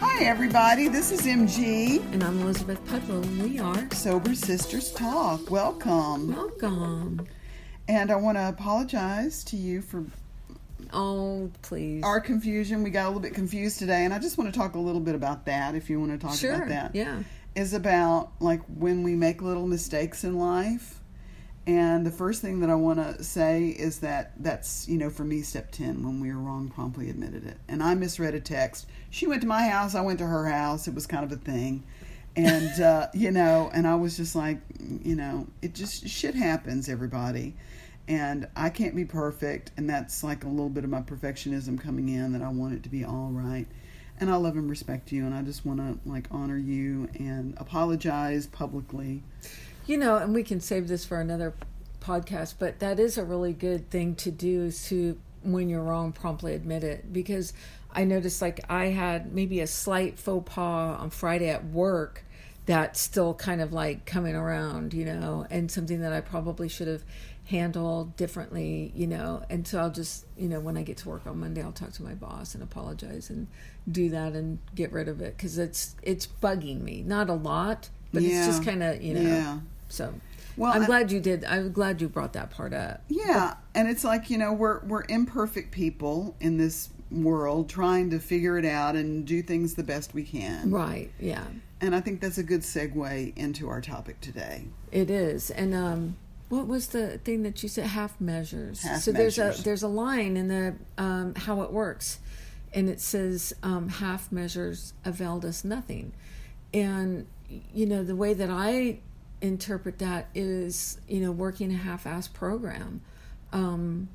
Hi, everybody. This is MG. And I'm Elizabeth Pudwell, and we are Sober Sisters Talk. Welcome. welcome. And I want to apologize to you for Oh, please. our confusion. We got a little bit confused today, and I just want to talk a little bit about that if you want to talk sure. about that. Yeah. Is about like when we make little mistakes in life. And the first thing that I want to say is that that's, you know, for me, step 10, when we were wrong, promptly admitted it. And I misread a text. She went to my house, I went to her house. It was kind of a thing. And, uh, you know, and I was just like, you know, it just, shit happens, everybody. And I can't be perfect. And that's like a little bit of my perfectionism coming in that I want it to be all right. And I love and respect you. And I just want to, like, honor you and apologize publicly. You know, and we can save this for another podcast, but that is a really good thing to do is to, when you're wrong, promptly admit it. Because I noticed, like, I had maybe a slight faux pas on Friday at work that's still kind of like coming around, you know, and something that I probably should have handled differently, you know. And so I'll just, you know, when I get to work on Monday, I'll talk to my boss and apologize and do that and get rid of it because it's it's bugging me. Not a lot, but Yeah. it's just kind of, you know. Yeah. So, Well, I'm glad you did. I'm glad you brought that part up. Yeah, and it's like you know we're we're imperfect people in this world trying to figure it out and do things the best we can. Right? Yeah, And I think that's a good segue into our topic today. it is. And um, what was the thing that you said? Half measures. Half so there's a there's a line in the um, how it works, and it says um, half measures availed us nothing. And you know the way that I interpret that is you know working a half-ass program. Um,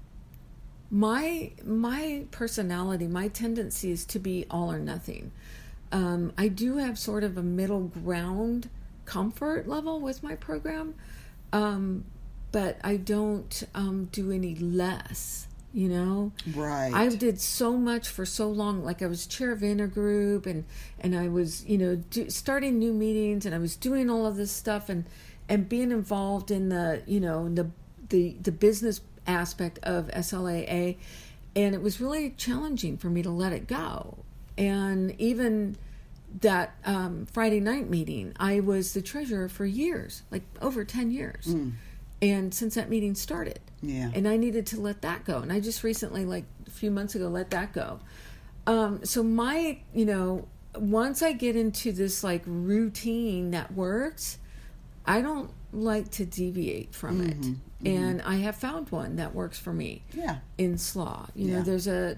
my my personality, my tendency is to be all or nothing. Um, I do have sort of a middle ground comfort level with my program, um, but I don't um, do any less. You know, Right. I did so much for so long. Like I was chair of intergroup, and and I was you know do, starting new meetings, and I was doing all of this stuff, and and being involved in the you know the the the business aspect of SLAA, and it was really challenging for me to let it go. And even that um, Friday night meeting, I was the treasurer for years, like over ten years, and since that meeting started Yeah. and I needed to let that go. And I just recently, like a few months ago, let that go. Um, so my, you know, once I get into this like routine that works, I don't like to deviate from Mm-hmm. it. And I have found one that works for me yeah. in SLAA. You know, there's a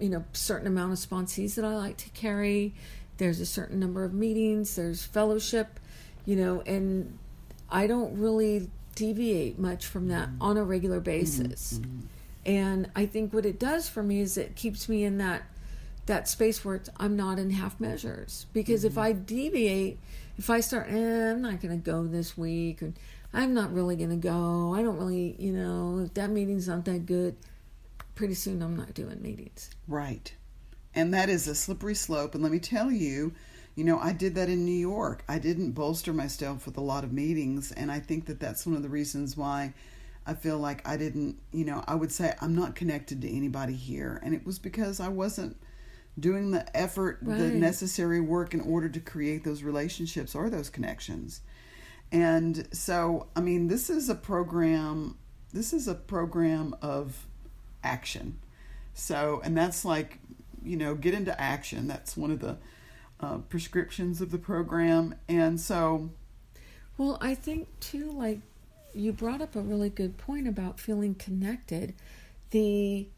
you know certain amount of sponsees that I like to carry. There's a certain number of meetings. There's fellowship, you know, and I don't really deviate much from that Mm-hmm. on a regular basis. And I think what it does for me is it keeps me in that that space where it's, I'm not in half measures. Because if I deviate, if I start, eh, I'm not going to go this week, or I'm not really going to go. I don't really, you know, if that meeting's not that good, pretty soon I'm not doing meetings. Right. And that is a slippery slope. And let me tell you, you know, I did that in New York. I didn't bolster myself with a lot of meetings. And I think that that's one of the reasons why I feel like I didn't, you know, I would say I'm not connected to anybody here. And it was because I wasn't doing the effort, the necessary work in order to create those relationships or those connections. And so, I mean, this is a program, this is a program of action. So, and that's like, you know, get into action. That's one of the uh, prescriptions of the program. And so, Well, I think too, like you brought up a really good point about feeling connected. The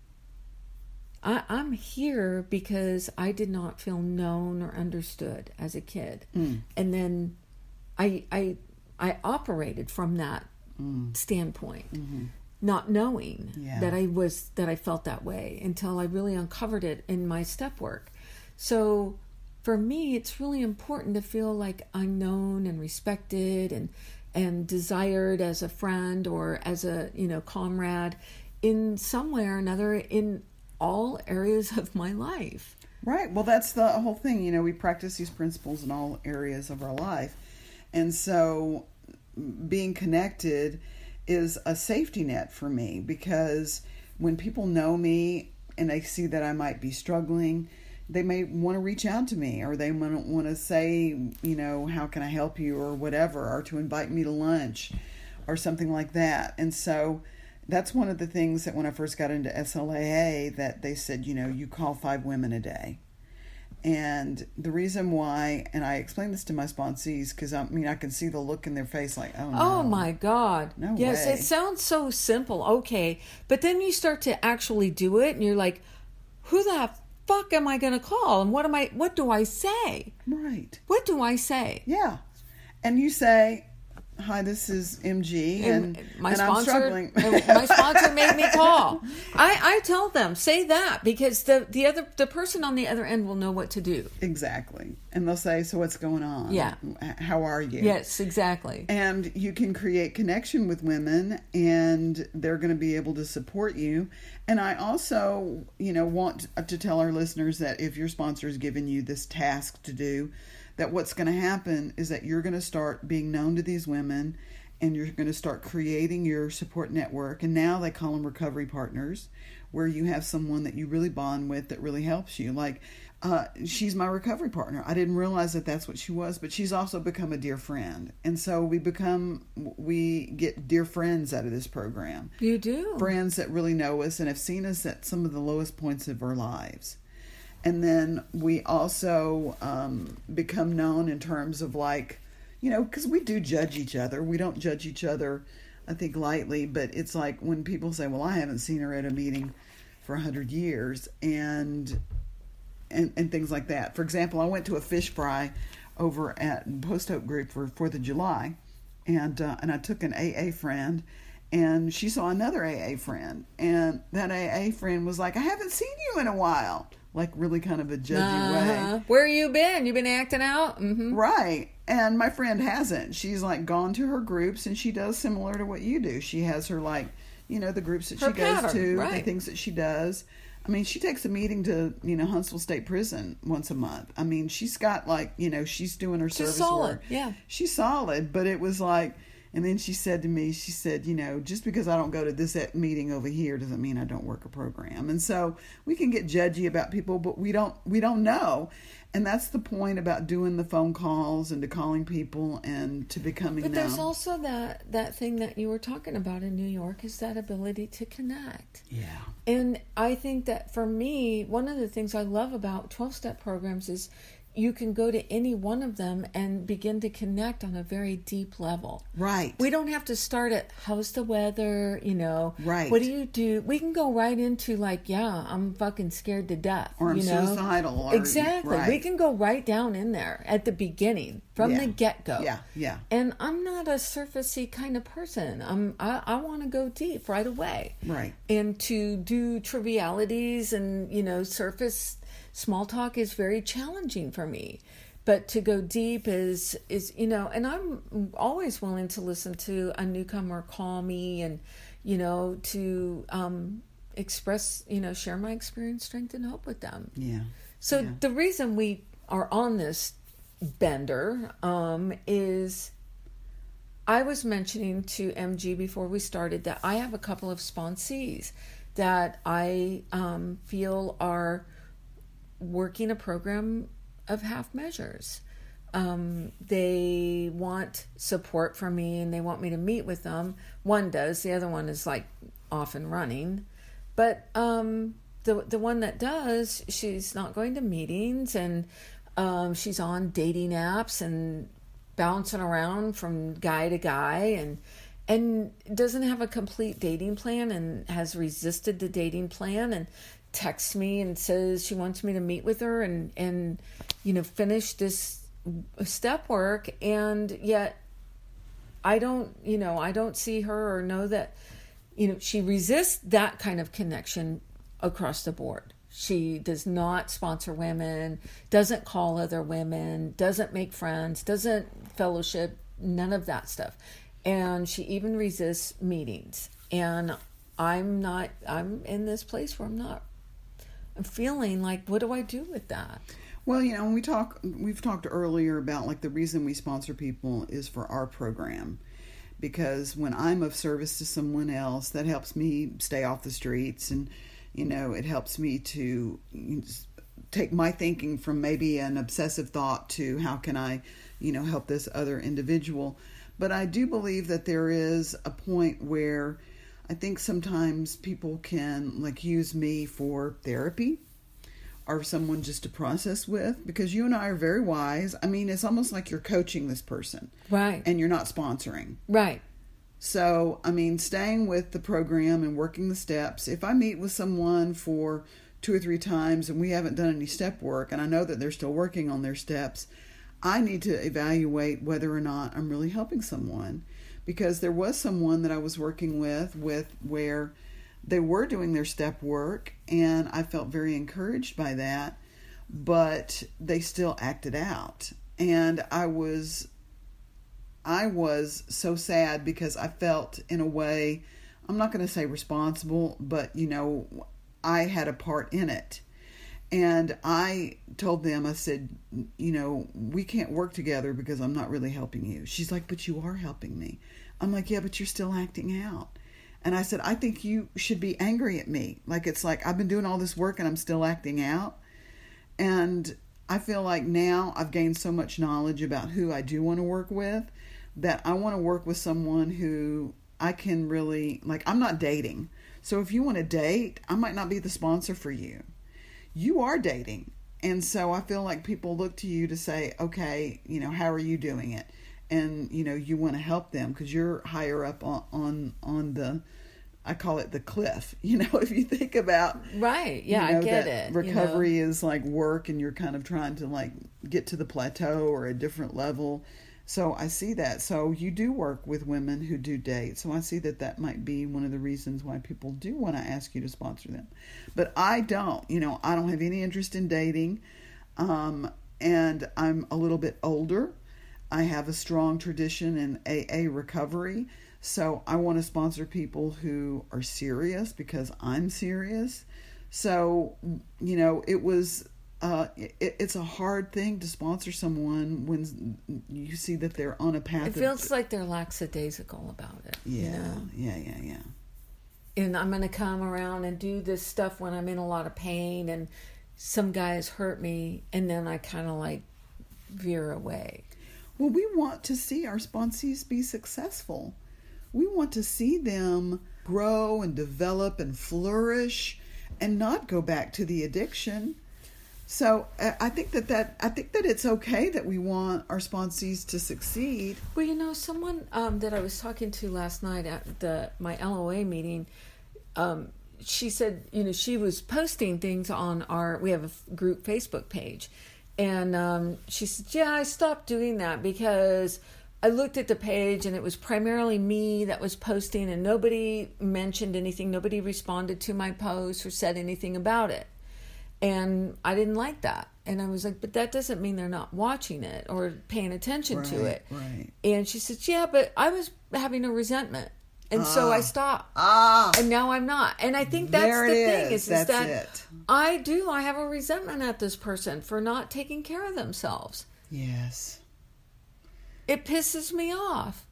I, I'm here because I did not feel known or understood as a kid, Mm. and then I I I operated from that mm, standpoint, mhm. not knowing Yeah. that I was that I felt that way until I really uncovered it in my step work. So for me, it's really important to feel like I'm known and respected and and desired as a friend or as a you know comrade in some way or another in all areas of my life. Right. Well, that's the whole thing. You know, we practice these principles in all areas of our life. And so being connected is a safety net for me because when people know me and they see that I might be struggling, they may want to reach out to me or they want to want to say, you know, how can I help you or whatever, or to invite me to lunch or something like that. And so that's one of the things that when I first got into SLAA that they said, you know, you call five women a day. And the reason why, and I explained this to my sponsees because I mean, I can see the look in their face like, oh, oh no. Oh my God. No yes, way. it sounds so simple. Okay. But then you start to actually do it and you're like, who the fuck am I going to call? And what am I, what do I say? Right. What do I say? Yeah. And you say, hi, this is MG, and, my and I'm sponsor, struggling. my sponsor made me call. I, I tell them say that because the the other the person on the other end will know what to do. exactly. And they'll say, so what's going on? Yeah. How are you? Yes, exactly. and you can create connection with women and they're going to be able to support you and i also you know want to tell our listeners that if your sponsor is giving you this task to do that what's going to happen is that you're going to start being known to these women and you're going to start creating your support network. And now they call them recovery partners where you have someone that you really bond with that really helps you. Like uh, she's my recovery partner. I didn't realize that that's what she was but she's also become a dear friend. And so we become we get dear friends out of this program. You do. friends that really know us and have seen us at some of the lowest points of our lives and then we also um, become known in terms of like you know because we do judge each other. We don't judge each other i think lightly but it's like when people say well i haven't seen her at a meeting for a hundred years and and, and things like that. For example i went to a fish fry over at post hope group for fourth of july and uh, and i took an aa friend and she saw another aa friend and that aa friend was like i haven't seen you in a while like really kind of a judgy Uh-huh. way Where you been? You been acting out? hmm Right. And my friend hasn't. She's like gone to her groups and she does similar to what you do. She has her like, you know, the groups that Her she goes pattern, to, the things that she does. I mean, she takes a meeting to, you know, Huntsville State Prison once a month. I mean, she's got like, you know, she's doing her service solid, work. yeah. She's solid, but it was like and then she said to me, she said, you know, just because I don't go to this meeting over here doesn't mean I don't work a program. And so we can get judgy about people, but we don't we don't know. And that's the point about doing the phone calls and to calling people and to becoming But known. there's also that that thing that you were talking about in New York is that ability to connect. yeah. And I think that for me, one of the things I love about 12 step programs is you can go to any one of them and begin to connect on a very deep level. Right. We don't have to start at how's the weather, you know, Right. what do you do? We can go right into like, yeah, I'm fucking scared to death. Or I'm you know? suicidal, or- exactly. right. We can go right down in there at the beginning from Yeah. the get go. Yeah, yeah. And I'm not a surfacey kind of person. I'm I, I want to go deep right away. Right. And to do trivialities and you know surface small talk is very challenging for me. But to go deep is is you know, and I'm always willing to listen to a newcomer call me and you know to um, express you know share my experience, strength, and hope with them. Yeah. So Yeah. the reason we are on this bender um, is I was mentioning to MG before we started that I have a couple of sponsees that I um, feel are working a program of half measures. Um, they want support from me and they want me to meet with them. One does, the other one is like off and running. But um, the the one that does, she's not going to meetings and um, she's on dating apps and bouncing around from guy to guy and and doesn't have a complete dating plan and has resisted the dating plan and texts me and says she wants me to meet with her and and you know finish this step work. And yet I don't you know I don't see her or know that you know she resists that kind of connection across the board. She does not sponsor women doesn't call other women doesn't make friends doesn't fellowship none of that stuff. And she even resists meetings. And i'm not i'm in this place where i'm not feeling like what do i do with that Well, you know, when we talk, we've talked earlier about like the reason we sponsor people is for our program. Because when I'm of service to someone else, that helps me stay off the streets and, you know, it helps me to take my thinking from maybe an obsessive thought to how can I, you know, help this other individual. But I do believe that there is a point where I think sometimes people can like use me for therapy or someone just to process with because you and I are very wise. I mean, it's almost like you're coaching this person. Right. And you're not sponsoring. Right. So, I mean, staying with the program and working the steps. If I meet with someone for two or three times and we haven't done any step work and I know that they're still working on their steps, I need to evaluate whether or not I'm really helping someone because there was someone that I was working with with where they were doing their step work and I felt very encouraged by that, but they still acted out. And I was I was so sad because I felt in a way I'm not going to say responsible, but you know, I had a part in it. And I told them, I said, you know, we can't work together because I'm not really helping you. She's like, but you are helping me. I'm like, yeah, but you're still acting out. And I said, I think you should be angry at me. Like, it's like I've been doing all this work and I'm still acting out. And I feel like now I've gained so much knowledge about who I do want to work with that I want to work with someone who I can really, like, I'm not dating. So if you want to date, I might not be the sponsor for you. You are dating. And so I feel like people look to you to say, okay, you know, how are you doing it? And, you know, you want to help them because you're higher up on, on, on the, I call it the cliff. You know, if you think about right, yeah, you know, I get that it. Recovery you know? is like work, and you're kind of trying to like get to the plateau or a different level. So I see that. So you do work with women who do date. So I see that that might be one of the reasons why people do want to ask you to sponsor them. But I don't. You know, I don't have any interest in dating, um, and I'm a little bit older. I have a strong tradition in AA recovery. So I want to sponsor people who are serious because I'm serious. So, you know, it was uh, it, it's a hard thing to sponsor someone when you see that they're on a path. It feels of, like they're lackadaisical about it. Yeah, you know? yeah, yeah, yeah. And I'm going to come around and do this stuff when I'm in a lot of pain and some guys hurt me, and then I kind of like veer away. Well, we want to see our sponsees be successful. We want to see them grow and develop and flourish and not go back to the addiction. So I think that, that I think that it's okay that we want our sponsees to succeed. Well, you know, someone um, that I was talking to last night at the my LOA meeting, um, she said, you know, she was posting things on our we have a group Facebook page, and um, she said, yeah, I stopped doing that because I looked at the page and it was primarily me that was posting, and nobody mentioned anything. Nobody responded to my post or said anything about it. And I didn't like that. And I was like, but that doesn't mean they're not watching it or paying attention right, to it. Right. And she said, yeah, but I was having a resentment. And so I stopped. Ah. And now I'm not. And I think that's the thing is, is that it. I do. I have a resentment at this person for not taking care of themselves. Yes. It pisses me off.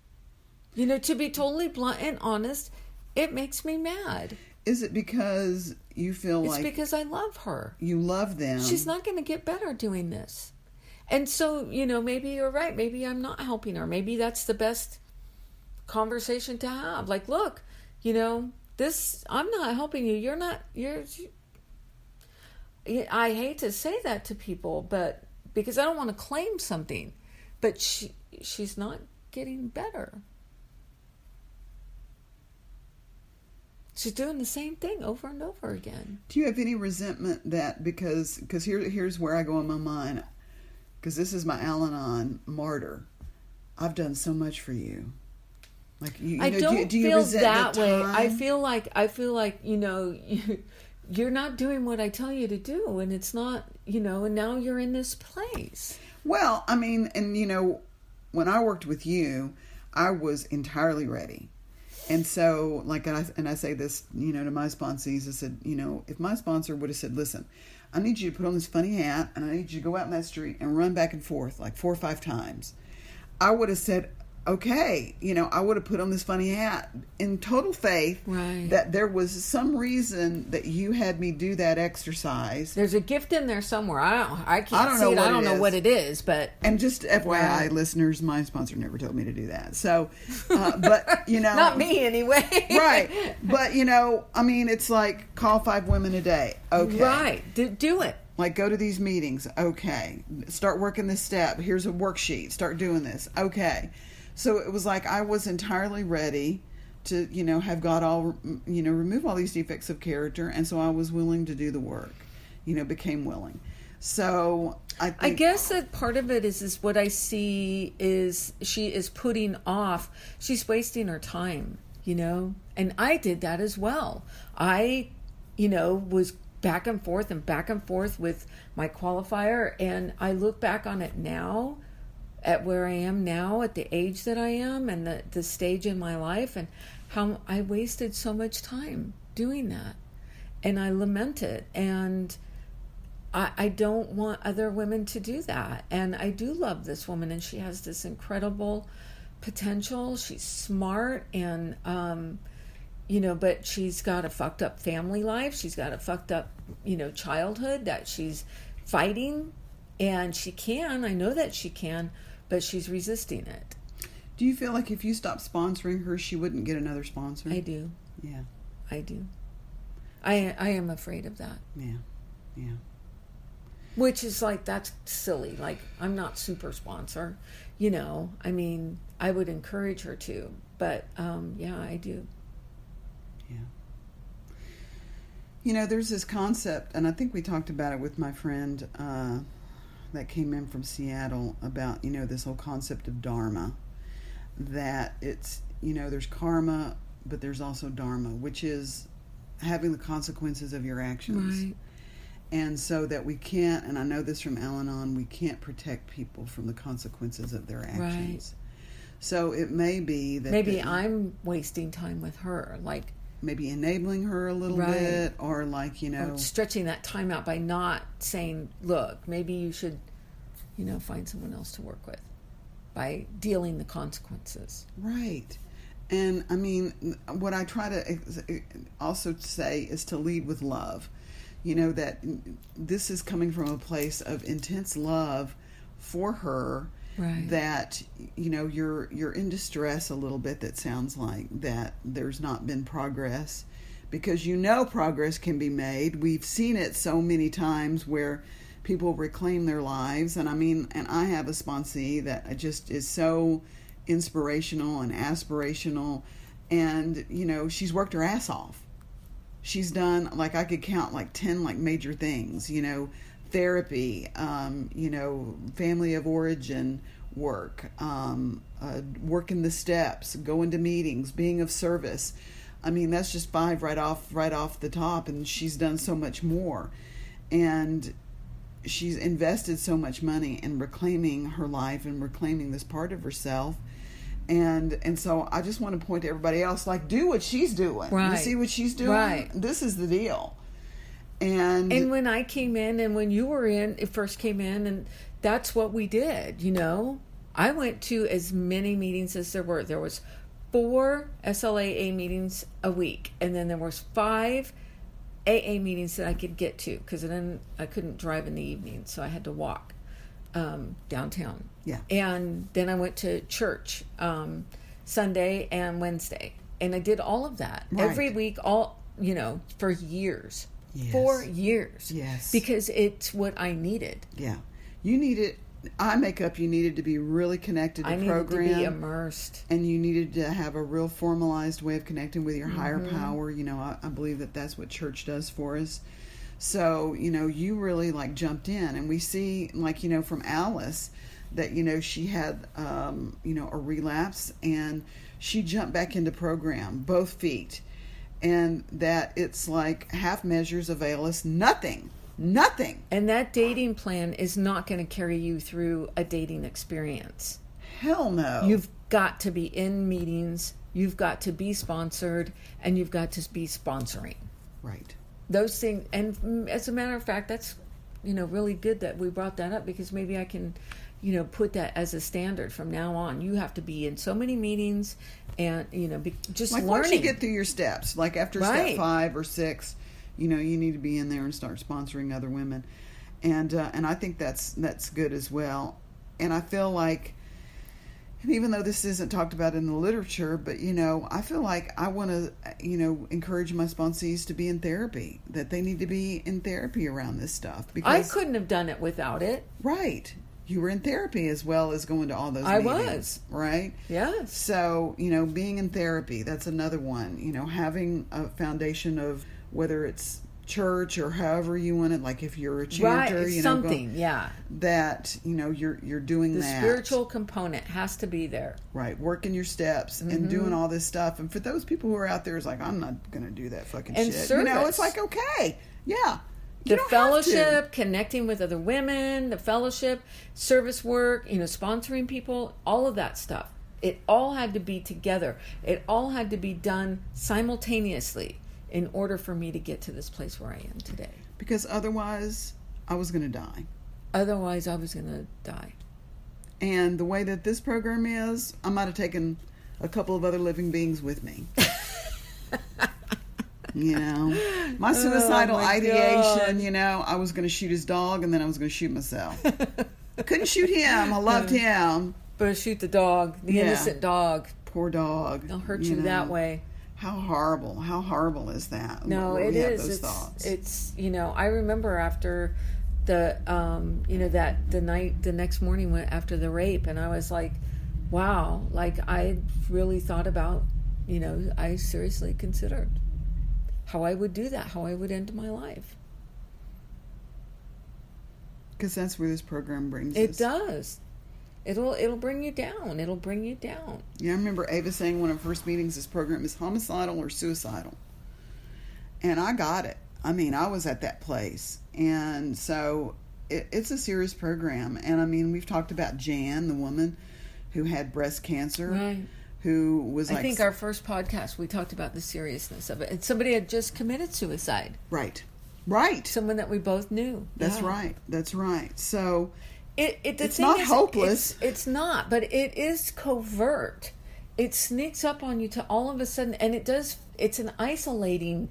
You know, to be totally blunt and honest, it makes me mad. Is it because you feel like. It's like because I love her. you love them? She's not going to get better doing this. And so, you know, maybe you're right. Maybe I'm not helping her. Maybe that's the best conversation to have. Like, look, you know, this, I'm not helping you. You're not, you're, you, I hate to say that to people, but because I don't want to claim something, but she, she's not getting better. She's doing the same thing over and over again. Do you have any resentment that because because here here's where I go in my mind because this is my Al-Anon martyr. I've done so much for you. Like you, you I know, don't do, do feel resent that way. I feel like I feel like you know you, you're not doing what I tell you to do, and it's not you know. And now you're in this place. Well, I mean, and you know, when I worked with you, I was entirely ready. And so, like, I, and I say this, you know, to my sponsees, I said, you know, if my sponsor would have said, listen, I need you to put on this funny hat and I need you to go out in that street and run back and forth like four or five times, I would have said, okay, you know, I would have put on this funny hat in total faith Right. that there was some reason that you had me do that exercise. There's a gift in there somewhere. I don't. I can't I don't see know it. I what don't it know is. what it is, but And just FYI, Right. listeners, my sponsor never told me to do that. So, uh, but you know, not me anyway. right? But you know, I mean, it's like call five women a day. Okay, Right. Do, do it. Like go to these meetings. Okay, start working this step. Here's a worksheet. Start doing this. Okay, so it was like I was entirely ready to, you know, have God all, you know, remove all these defects of character, and so I was willing to do the work. You know, became willing. So I think I guess that part of it is is what I see is she is putting off. She's wasting her time, you know. And I did that as well. I, you know, was back and forth and back and forth with my qualifier, and I look back on it now, at where I am now, at the age that I am, and the the stage in my life, and how I wasted so much time doing that, and I lament it and. I, I don't want other women to do that. And I do love this woman, and she has this incredible potential. She's smart, and, um, you know, but she's got a fucked up family life. She's got a fucked up, you know, childhood that she's fighting. And she can, I know that she can, but she's resisting it. Do you feel like if you stopped sponsoring her, she wouldn't get another sponsor? I do. Yeah, I do. I, I am afraid of that. yeah, yeah. Which is like that's silly. Like I'm not super sponsor, you know. I mean, I would encourage her to, but um, yeah, I do. Yeah. You know, there's this concept, and I think we talked about it with my friend uh, that came in from Seattle about, you know, this whole concept of Dharma. That it's, you know, there's karma, but there's also Dharma, which is having the consequences of your actions. Right. And so that we can't, and I know this from Al Anon, we can't protect people from the consequences of their actions. So it may be that Maybe I'm wasting time with her, like maybe enabling her a little Right. bit, or like you know, or stretching that time out by not saying, "Look, maybe you should, you know, find someone else to work with," by dealing the consequences. right. And I mean, what I try to also say is to lead with love. You know that this is coming from a place of intense love for her. Right. That you know you're you're in distress a little bit. That sounds like that there's not been progress because you know progress can be made. We've seen it so many times where people reclaim their lives, and I mean, and I have a sponsee that just is so inspirational and aspirational, and you know she's worked her ass off. She's done like I could count like ten like major things, you know, therapy, um, you know, family of origin work, um, uh, working the steps, going to meetings, being of service. I mean, that's just five right off right off the top, and she's done so much more, and she's invested so much money in reclaiming her life and reclaiming this part of herself. And and so I just want to point to everybody else, like do what she's doing. You see what she's doing. Right. This is the deal. And, And when I came in, and when you were in, it first came in, and that's what we did. You know, I went to as many meetings as there were. There was four SLAA meetings a week, and then there was five AA meetings that I could get to because then I couldn't drive in the evening, so I had to walk um, downtown. Yeah. And then I went to church um, Sunday and Wednesday, and I did all of that Right. every week, all you know, for years. Yes. For years. Yes. Because it's what I needed. yeah, you needed. I make up. You needed to be really connected to I needed program. to be immersed. and you needed to have a real formalized way of connecting with your higher Mm-hmm. power you know I, I believe that that's what church does for us so you know you really like jumped in and we see like you know from alice that you know she had um, you know a relapse and she jumped back into program both feet and that it's like half measures avail us nothing nothing And that dating plan is not going to carry you through a dating experience. hell no You've got to be in meetings, you've got to be sponsored, and you've got to be sponsoring. right Those things, and mm, as a matter of fact, that's you know really good that we brought that up because maybe I can you know put that as a standard from now on. You have to be in so many meetings and you know be, just like learning. once you get through your steps, like after Right. step five or six, you know you need to be in there and start sponsoring other women, and uh, and I think that's that's good as well. And I feel like, and even though this isn't talked about in the literature, but you know I feel like I want to you know encourage my sponsees to be in therapy. That they need to be in therapy around this stuff Because I couldn't have done it without it. right. You were in therapy as well as going to all those I meetings, was. right? Yes. So, you know, being in therapy, that's another one. You know, having a foundation of whether it's church or however you want it, like if you're a chanter, right. you know, Something. yeah. that, you know, you're you're doing The that. spiritual component has to be there. right, working your steps Mm-hmm. and doing all this stuff. And for those people who are out there is like, I'm not gonna do that fucking And shit. You know, it's like okay. Yeah. The to. fellowship, connecting with other women, the fellowship, service work, you know, sponsoring people, all of that stuff. It all had to be together. It all had to be done simultaneously in order for me to get to this place where I am today. Because otherwise I was gonna die. Otherwise, I was going to die. And the way that this program is, I might have taken a couple of other living beings with me. you know, my suicidal Oh, my ideation, God. you know, I was going to shoot his dog and then I was going to shoot myself. Couldn't shoot him. I loved him. But shoot the dog, the Yeah. innocent dog. Poor dog. They'll hurt you, that know. way. How horrible. How horrible is that? No, it is. It's, thoughts. it's you know I remember after the um you know that the night the next morning went after the rape and I was like, wow, like I really thought about you know I seriously considered how I would do that, how I would end my life. Because that's where this program brings It us. does. It'll it'll bring you down. It'll bring you down. Yeah, I remember Ava saying one of her first meetings this program is homicidal or suicidal. And I got it. I mean, I was at that place. And so it, it's a serious program. And I mean, we've talked about Jan, the woman who had breast cancer, Right. Who was I think our first podcast we talked about the seriousness of it. And somebody had just committed suicide. Right. Right. Someone that we both knew. That's Yeah. right. That's right. So it, it it's not is, hopeless. It's, it's not, but it is covert. It sneaks up on you to all of a sudden, and it does. It's an isolating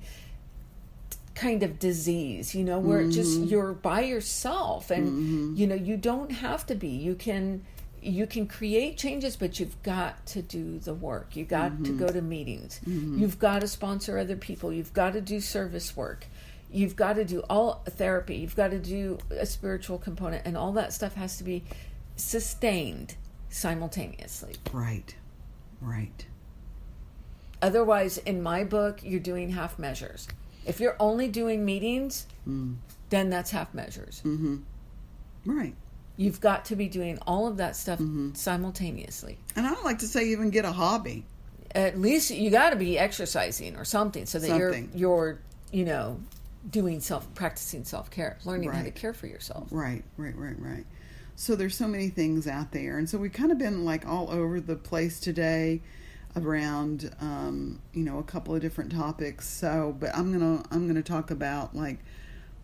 kind of disease, you know, where it just Mm-hmm. you're by yourself, and you know you don't have to be. You can you can create changes, but you've got to do the work. You've got to Mm-hmm. go to meetings. Mm-hmm. You've got to sponsor other people. You've got to do service work. You've got to do all therapy. You've got to do a spiritual component, and all that stuff has to be sustained simultaneously. right. Right. Otherwise, in my book, you're doing half measures. If you're only doing meetings, mm. then that's half measures. Mm-hmm. Right. You've got to be doing all of that stuff simultaneously. And I don't like to say even get a hobby. At least you got to be exercising or something so that Something. you're you're you know doing self practicing self care, learning how to care for yourself. Right, right, right, right. So there's so many things out there, and so we've kind of been like all over the place today around, um, you know, a couple of different topics. So, but I'm gonna I'm gonna talk about like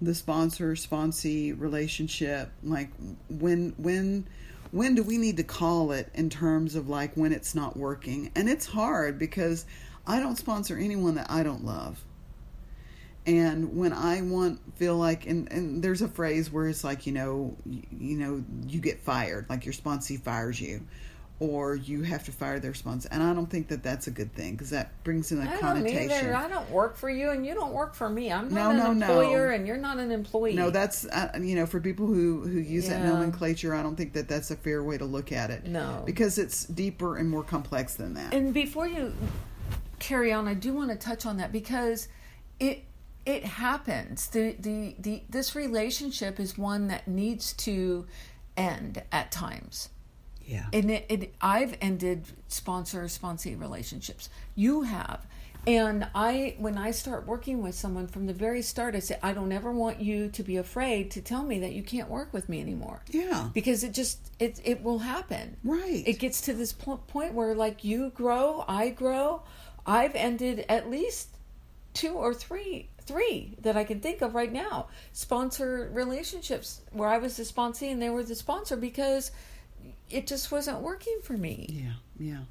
the sponsor sponsee relationship, like when when when do we need to call it in terms of like when it's not working, and it's hard because I don't sponsor anyone that I don't love. And when i want feel like and, and there's a phrase where it's like you know you, you know you get fired like your sponsee fires you or you have to fire their sponsor and i don't think that that's a good thing because that brings in a I don't either. I don't work for you, and you don't work for me. I'm not no, an no. employer, and you're not an employee. no that's uh, you know for people who who use that nomenclature i don't think that that's a fair way to look at it No. because it's deeper and more complex than that And before you carry on, I do want to touch on that because it it happens. The the, the this relationship is one that needs to end at times. Yeah And it, it I've ended sponsor sponsee relationships. You have. And I when I start working with someone from the very start I say I don't ever want you to be afraid to tell me that you can't work with me anymore. yeah Because it just it it will happen right it gets to this point where like you grow i grow i've ended at least two or three three that I can think of right now. Sponsor relationships where I was the sponsee and they were the sponsor because it just wasn't working for me. Yeah, yeah.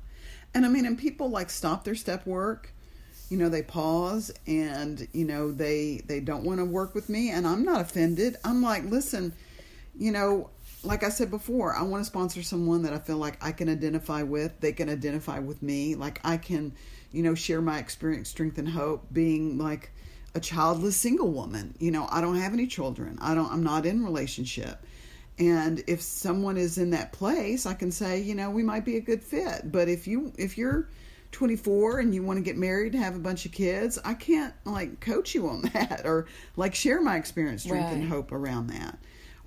And I mean, and people like stop their step work. You know, they pause and you know they they don't want to work with me, and I'm not offended. I'm like, listen, you know, like I said before, I want to sponsor someone that I feel like I can identify with. They can identify with me. Like I can, you know, share my experience, strength, and hope. Being like a childless single woman. You know, I don't have any children. I don't. I'm not in relationship. And if someone is in that place, I can say, you know, we might be a good fit. But if you if you're 24 and you want to get married and have a bunch of kids, I can't like coach you on that or like share my experience, strength, right. and hope around that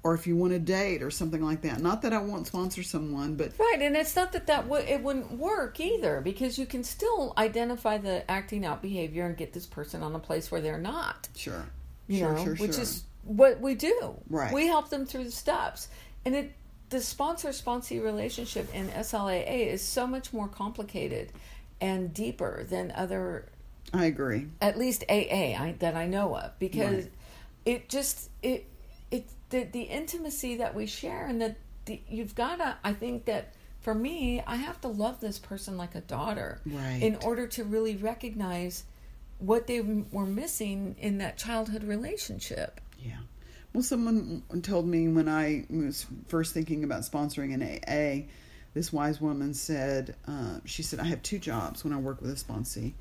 or if you want to date or something like that. Not that I won't sponsor someone, but right, and it's not that that w- it wouldn't work either because you can still identify the acting out behavior and get this person on a place where they're not. Sure, you sure, know, sure, which sure. is what we do. Right, we help them through the steps, and it the sponsor sponsee relationship in SLAA is so much more complicated and deeper than other. I agree. At least AA I, that I know of because Right. it just it it the the intimacy that we share and that you've got to I think that for me I have to love this person like a daughter Right. in order to really recognize what they were missing in that childhood relationship. Yeah. Well, someone told me when I was first thinking about sponsoring an AA, this wise woman said, uh, she said, I have two jobs when I work with a sponsee.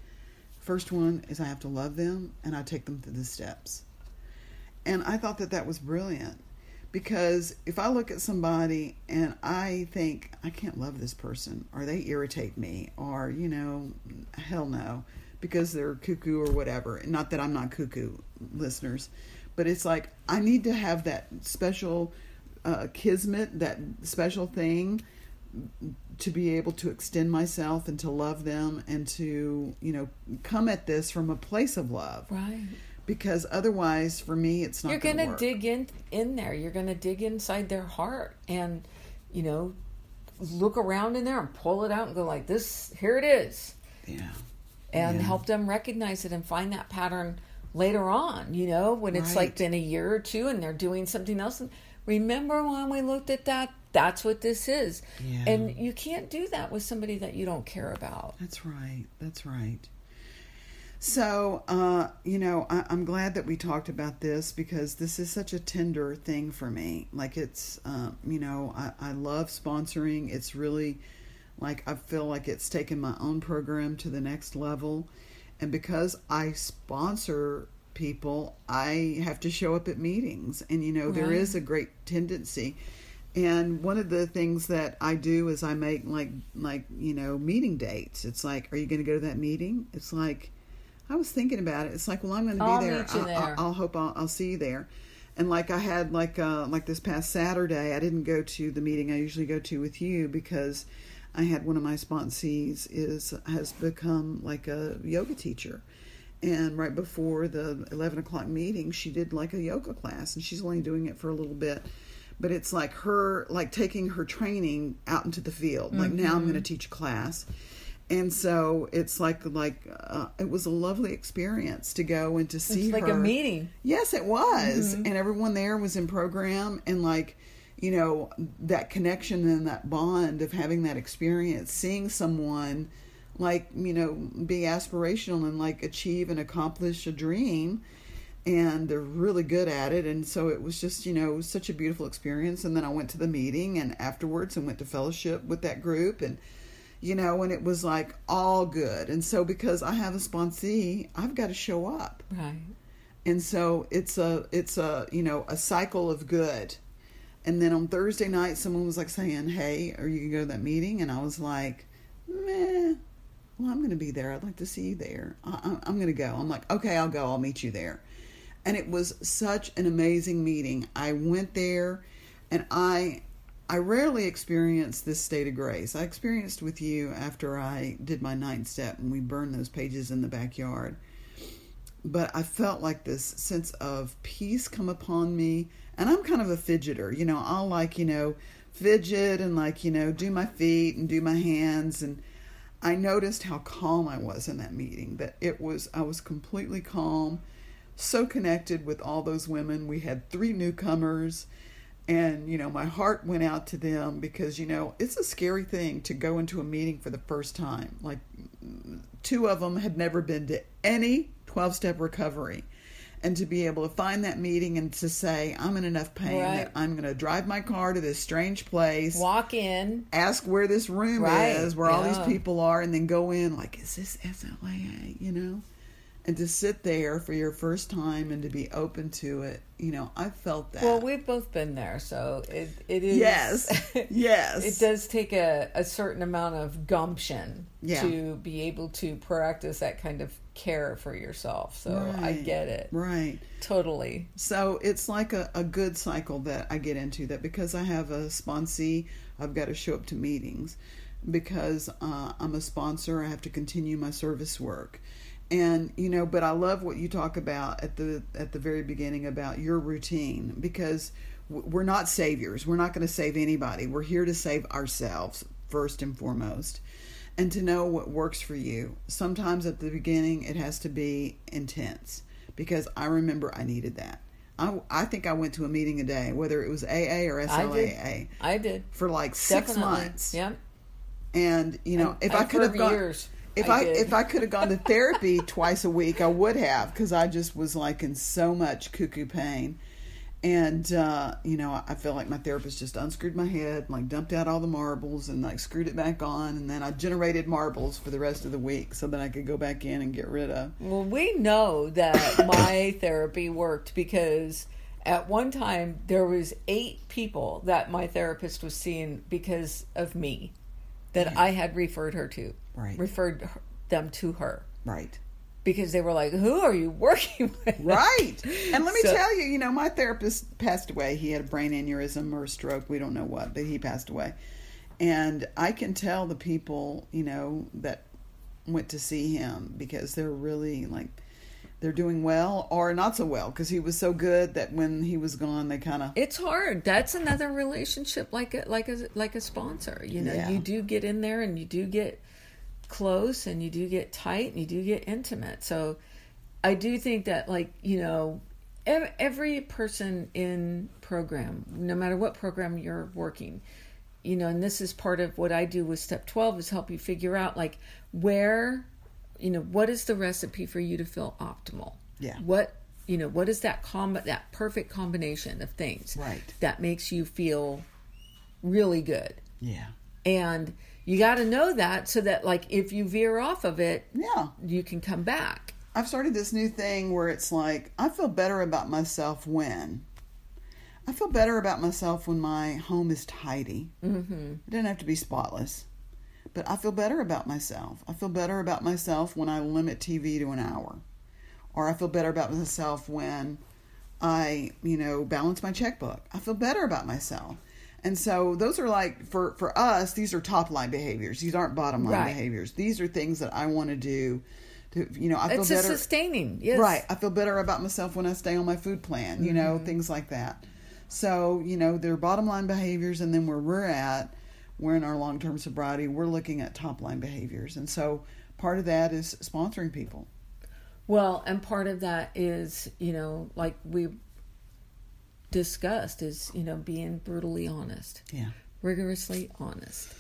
First one is I have to love them and I take them through the steps. And I thought that that was brilliant because if I look at somebody and I think, I can't love this person or they irritate me or, you know, hell no, because they're cuckoo or whatever. Not that I'm not cuckoo, listeners, but it's like I need to have that special uh, kismet, that special thing to be able to extend myself and to love them and to, you know, come at this from a place of love Right. because otherwise for me it's not You're going to dig in in there. You're going to dig inside their heart and you know look around in there and pull it out and go like this here it is yeah and Yeah. help them recognize it and find that pattern later on, you know, when it's like Right. been a year or two and they're doing something else and remember when we looked at that that's what this is. Yeah. And you can't do that with somebody that you don't care about. that's right that's right so uh, you know I, i'm glad that we talked about this because this is such a tender thing for me like it's um, you know I, I love sponsoring it's really like i feel like it's taken my own program to the next level and because i sponsor people i have to show up at meetings and you know there Right. is a great tendency and one of the things that I do is I make like like you know meeting dates. It's like, are you going to go to that meeting? It's like, I was thinking about it. It's like, well, I'm going to be I'll there. meet you I'll, there. I'll, I'll hope I'll, I'll see you there. And like I had like uh like this past Saturday, I didn't go to the meeting I usually go to with you because I had one of my sponsees is has become like a yoga teacher. And right before the 11 o'clock meeting, she did like a yoga class, and she's only doing it for a little bit. But it's like her, like taking her training out into the field. Like now I'm going to teach a class. And so it's like, like uh, it was a lovely experience to go and to see It's like her. a meeting. Yes, it was. And everyone there was in program and like, you know, that connection and that bond of having that experience, seeing someone like, you know, be aspirational and like achieve and accomplish a dream. And they're really good at it. And so it was just, you know, such a beautiful experience. And then I went to the meeting and afterwards and went to fellowship with that group and you know, and it was like all good. And so because I have a sponsee, I've got to show up Right. and so it's a it's a you know a cycle of good and then on thursday night someone was like saying hey are you gonna go to that meeting? And i was like meh. Well i'm gonna be there. I'd like to see you there. I, i'm gonna go. I'm like okay i'll go. I'll meet you there. And it was such an amazing meeting. I went there and i i rarely experience this state of grace. I experienced with you after i did my ninth step and we burned those pages in the backyard. But I felt like this sense of peace come upon me. And I'm kind of a fidgeter, you know, I'll like, you know, fidget and like, you know, do my feet and do my hands. And I noticed how calm I was in that meeting. That it was I was completely calm, so connected with all those women. We had three newcomers and you know my heart went out to them because you know it's a scary thing to go into a meeting for the first time like two of them had never been to any 12 step recovery and to be able to find that meeting and to say i'm in enough pain Right. that i'm going to drive my car to this strange place Walk in. ask where this room Right, is where all these people are and then go in like is this slaa you know and to sit there for your first time and to be open to it you know i felt that Well, we've both been there, so it it is. Yes. Yes. it does take a, a certain amount of gumption Yeah. to be able to practice that kind of care for yourself. So I get it right totally. So it's like a, a good cycle that I get into that because I have a sponsee, I've got to show up to meetings. Because uh, I'm a sponsor, I have to continue my service work. And you know, but I love what you talk about at the at the very beginning about your routine because we're not saviors. We're not going to save anybody. We're here to save ourselves first and foremost. And to know what works for you. Sometimes at the beginning it has to be intense because I remember I needed that. I, I think I went to a meeting a day, whether it was AA or SLAA. I did. I did. for like six Definitely. months. Yeah. And you know, if I could have gone, years, if I I, if I could have gone to therapy twice a week, I would have because I just was like in so much cuckoo pain. And uh, you know, I feel like my therapist just unscrewed my head, like dumped out all the marbles, and like screwed it back on, and then I generated marbles for the rest of the week so that I could go back in and get rid of. Well, we know that my therapy worked because at one time there was eight people that my therapist was seeing because of me that I had referred her to. Right. Referred them to her Right. Because they were like, "Who are you working with?" Right. And let me So- tell you, you know, my therapist passed away. He had a brain aneurysm or a stroke. We don't know what, but he passed away. And I can tell the people, you know, that went to see him because they're really like, they're doing well or not so well because he was so good that when he was gone, they kind of. It's hard. That's another relationship like a like a like a sponsor. You know, Yeah. you do get in there and you do get close and you do get tight and you do get intimate. So I do think that like, you know, every person in program, no matter what program you're working, you know, and this is part of what I do with step 12 is help you figure out like where you know, what is the recipe for you to feel optimal? Yeah. What you know, what is that com that perfect combination of things Right. that makes you feel really good? Yeah. And you got to know that so that like if you veer off of it, Yeah. you can come back. I've started this new thing where it's like I feel better about myself when I feel better about myself when my home is tidy. Mm-hmm. It doesn't have to be spotless, but I feel better about myself. I feel better about myself when I limit TV to an hour, or I feel better about myself when I, you know, balance my checkbook. I feel better about myself. And so those are like for for us, these are top line behaviors. These aren't bottom line Right. behaviors. These are things that I want to do. To you know, I feel It's better. sustaining. Yes. Right. I feel better about myself when I stay on my food plan, you know, Mm-hmm. things like that. So, you know, they're bottom line behaviors. And then where we're at, we're in our long term sobriety, we're looking at top line behaviors. And so part of that is sponsoring people. Well, and part of that is, you know, like we discussed is, you know, being brutally honest. Yeah. rigorously honest.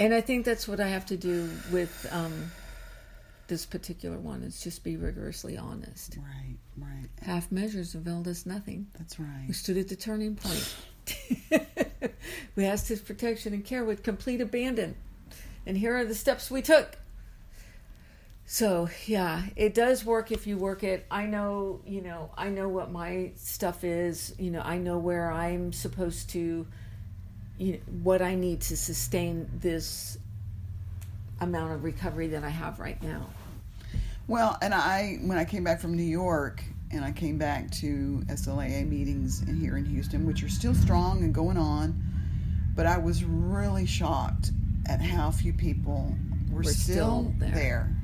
And I think that's what I have to do with um, this particular one. Is just be rigorously honest. Right. Right. Half measures availed us nothing. That's right. We stood at the turning point. we asked his protection and care with complete abandon. And here are the steps we took. So, yeah, it does work if you work it. I know, you know, I know what my stuff is. You know, I know where I'm supposed to, you know, what I need to sustain this amount of recovery that I have right now. Well, and I, when I came back from New York and I came back to SLAA meetings in, here in Houston, which are still strong and going on, but I was really shocked at how few people were, Were still, still there. there.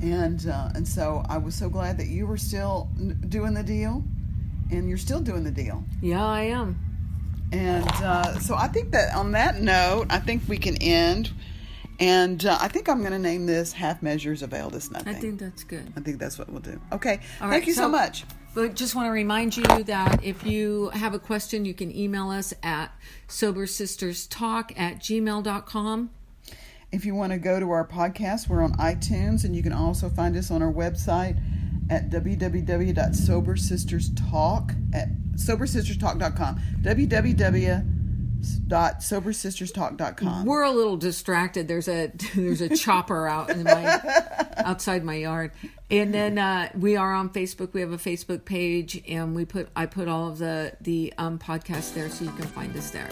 And uh, and so I was so glad that you were still doing the deal, and you're still doing the deal. Yeah, I am. And uh, so I think that on that note, I think we can end. And uh, I think I'm going to name this Half Measures Availed Us Nothing. I think that's good. I think that's what we'll do. Okay. All Thank right, you so, so- much. But just want to remind you that if you have a question, you can email us at sobersisterstalk at gmail.com. If you want to go to our podcast, we're on iTunes, and you can also find us on our website at www.sobersisterstalk at sobersisterstalk.com. www.sobersisterstalk.com. We're a little distracted. There's a there's a chopper out in my outside my yard, and then uh, we are on Facebook. We have a Facebook page, and we put I put all of the the um, podcasts there, so you can find us there.